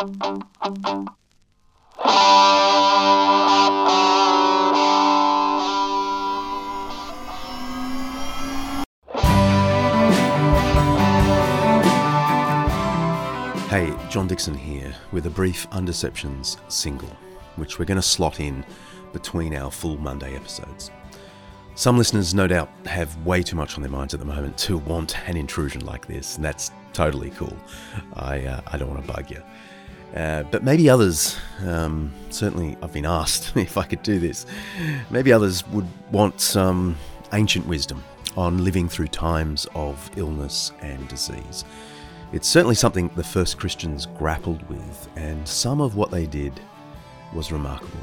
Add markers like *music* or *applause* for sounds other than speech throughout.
Hey, John Dickson here with a brief Undeceptions single, which we're going to slot in between our full Monday episodes. Some listeners, no doubt, have way too much on their minds at the moment to want an intrusion like this, and that's totally cool. I, uh, I don't want to bug you. Uh, but maybe others, um, certainly I've been asked *laughs* if I could do this, maybe others would want some ancient wisdom on living through times of illness and disease. It's certainly something the first Christians grappled with, and some of what they did was remarkable.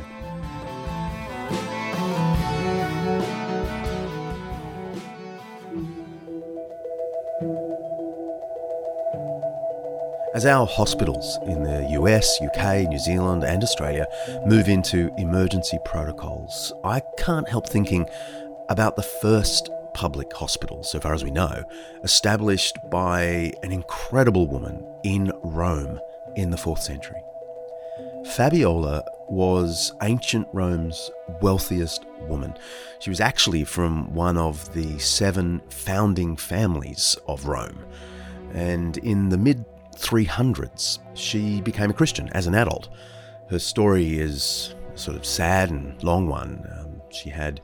As our hospitals in the US, UK, New Zealand, and Australia move into emergency protocols, I can't help thinking about the first public hospital, so far as we know, established by an incredible woman in Rome in the 4th century. Fabiola was ancient Rome's wealthiest woman. She was actually from one of the seven founding families of Rome. And in the mid 300s, she became a Christian as an adult. Her story is a sort of sad and long one. Um, she had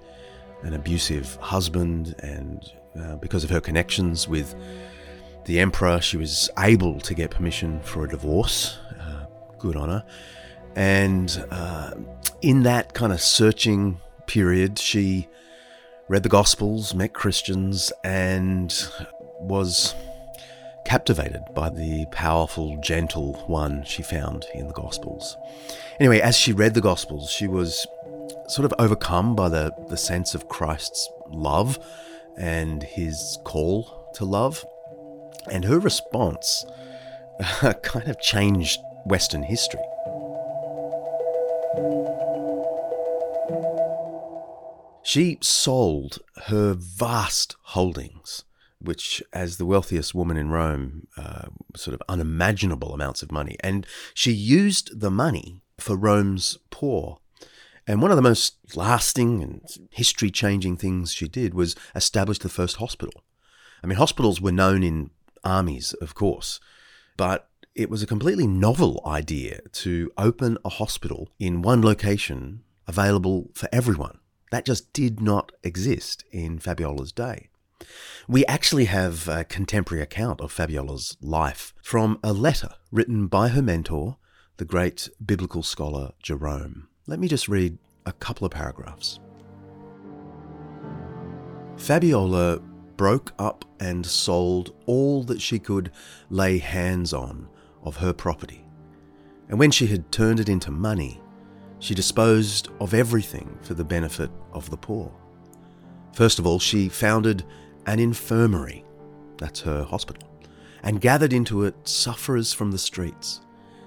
an abusive husband, and uh, because of her connections with the emperor, she was able to get permission for a divorce. Uh, good on her. And uh, in that kind of searching period, she read the Gospels, met Christians, and was captivated by the powerful, gentle one she found in the Gospels. Anyway, as she read the Gospels, she was sort of overcome by the, the sense of Christ's love and his call to love. And her response uh, *laughs* kind of changed Western history. She sold her vast holdings which, as the wealthiest woman in Rome, uh, sort of unimaginable amounts of money. And she used the money for Rome's poor. And one of the most lasting and history changing things she did was establish the first hospital. I mean, hospitals were known in armies, of course, but it was a completely novel idea to open a hospital in one location available for everyone. That just did not exist in Fabiola's day. We actually have a contemporary account of Fabiola's life from a letter written by her mentor, the great biblical scholar Jerome. Let me just read a couple of paragraphs. Fabiola broke up and sold all that she could lay hands on of her property. And when she had turned it into money, she disposed of everything for the benefit of the poor. First of all, she founded an infirmary, that's her hospital, and gathered into it sufferers from the streets,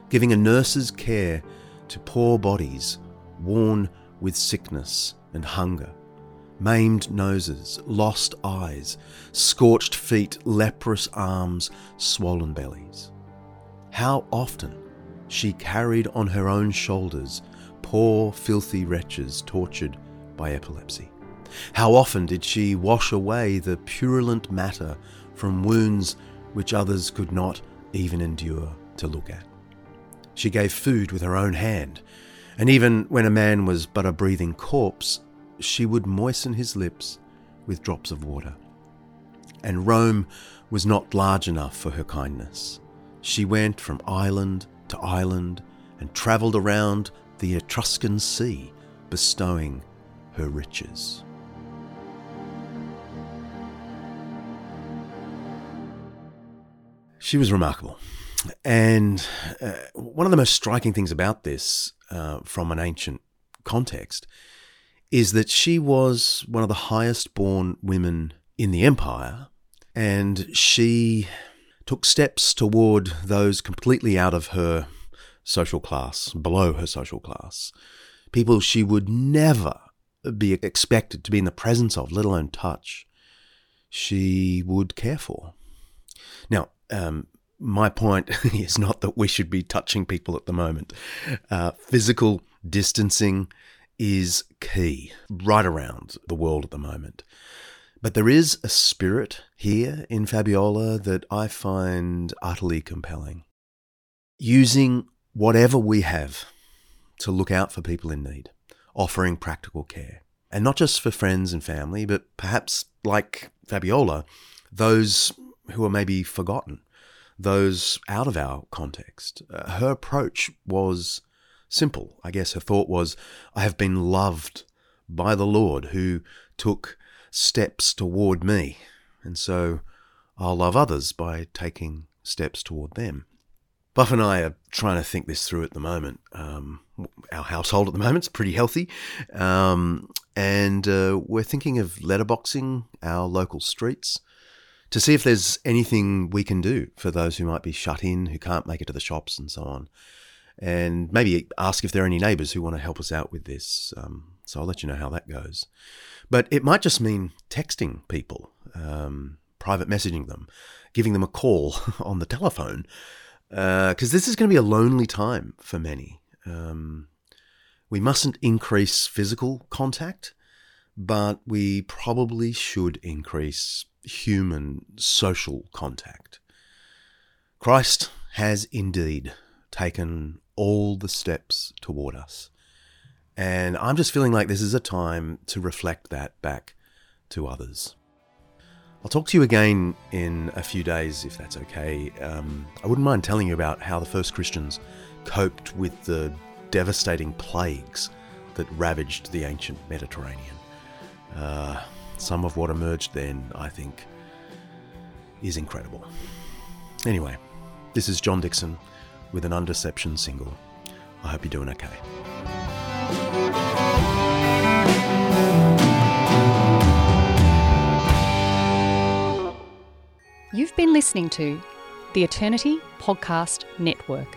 giving a nurse's care to poor bodies worn with sickness and hunger, maimed noses, lost eyes, scorched feet, leprous arms, swollen bellies. How often she carried on her own shoulders poor, filthy wretches tortured by epilepsy. How often did she wash away the purulent matter from wounds which others could not even endure to look at? She gave food with her own hand, and even when a man was but a breathing corpse, she would moisten his lips with drops of water. And Rome was not large enough for her kindness. She went from island to island and travelled around the Etruscan Sea, bestowing her riches. She was remarkable. And uh, one of the most striking things about this, uh, from an ancient context, is that she was one of the highest born women in the empire, and she took steps toward those completely out of her social class, below her social class, people she would never be expected to be in the presence of, let alone touch, she would care for. Um, my point *laughs* is not that we should be touching people at the moment. Uh, physical distancing is key right around the world at the moment. But there is a spirit here in Fabiola that I find utterly compelling. Using whatever we have to look out for people in need, offering practical care. And not just for friends and family, but perhaps like Fabiola, those who are maybe forgotten, those out of our context. Uh, her approach was simple. I guess her thought was, I have been loved by the Lord who took steps toward me. And so I'll love others by taking steps toward them. Buff and I are trying to think this through at the moment. Um, our household at the moment is pretty healthy. Um, and uh, we're thinking of letterboxing our local streets to see if there's anything we can do for those who might be shut in, who can't make it to the shops, and so on. And maybe ask if there are any neighbours who want to help us out with this. Um, so I'll let you know how that goes. But it might just mean texting people, um, private messaging them, giving them a call *laughs* on the telephone, because uh, this is going to be a lonely time for many. Um, we mustn't increase physical contact, but we probably should increase human social contact. Christ has indeed taken all the steps toward us. And I'm just feeling like this is a time to reflect that back to others. I'll talk to you again in a few days if that's okay. Um, I wouldn't mind telling you about how the first Christians coped with the devastating plagues that ravaged the ancient Mediterranean. Uh, some of what emerged then, I think, is incredible. Anyway, this is John Dickson with an Undeception single. I hope you're doing okay. You've been listening to the Eternity Podcast Network,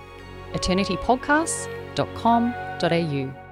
eternitypodcasts.com.au.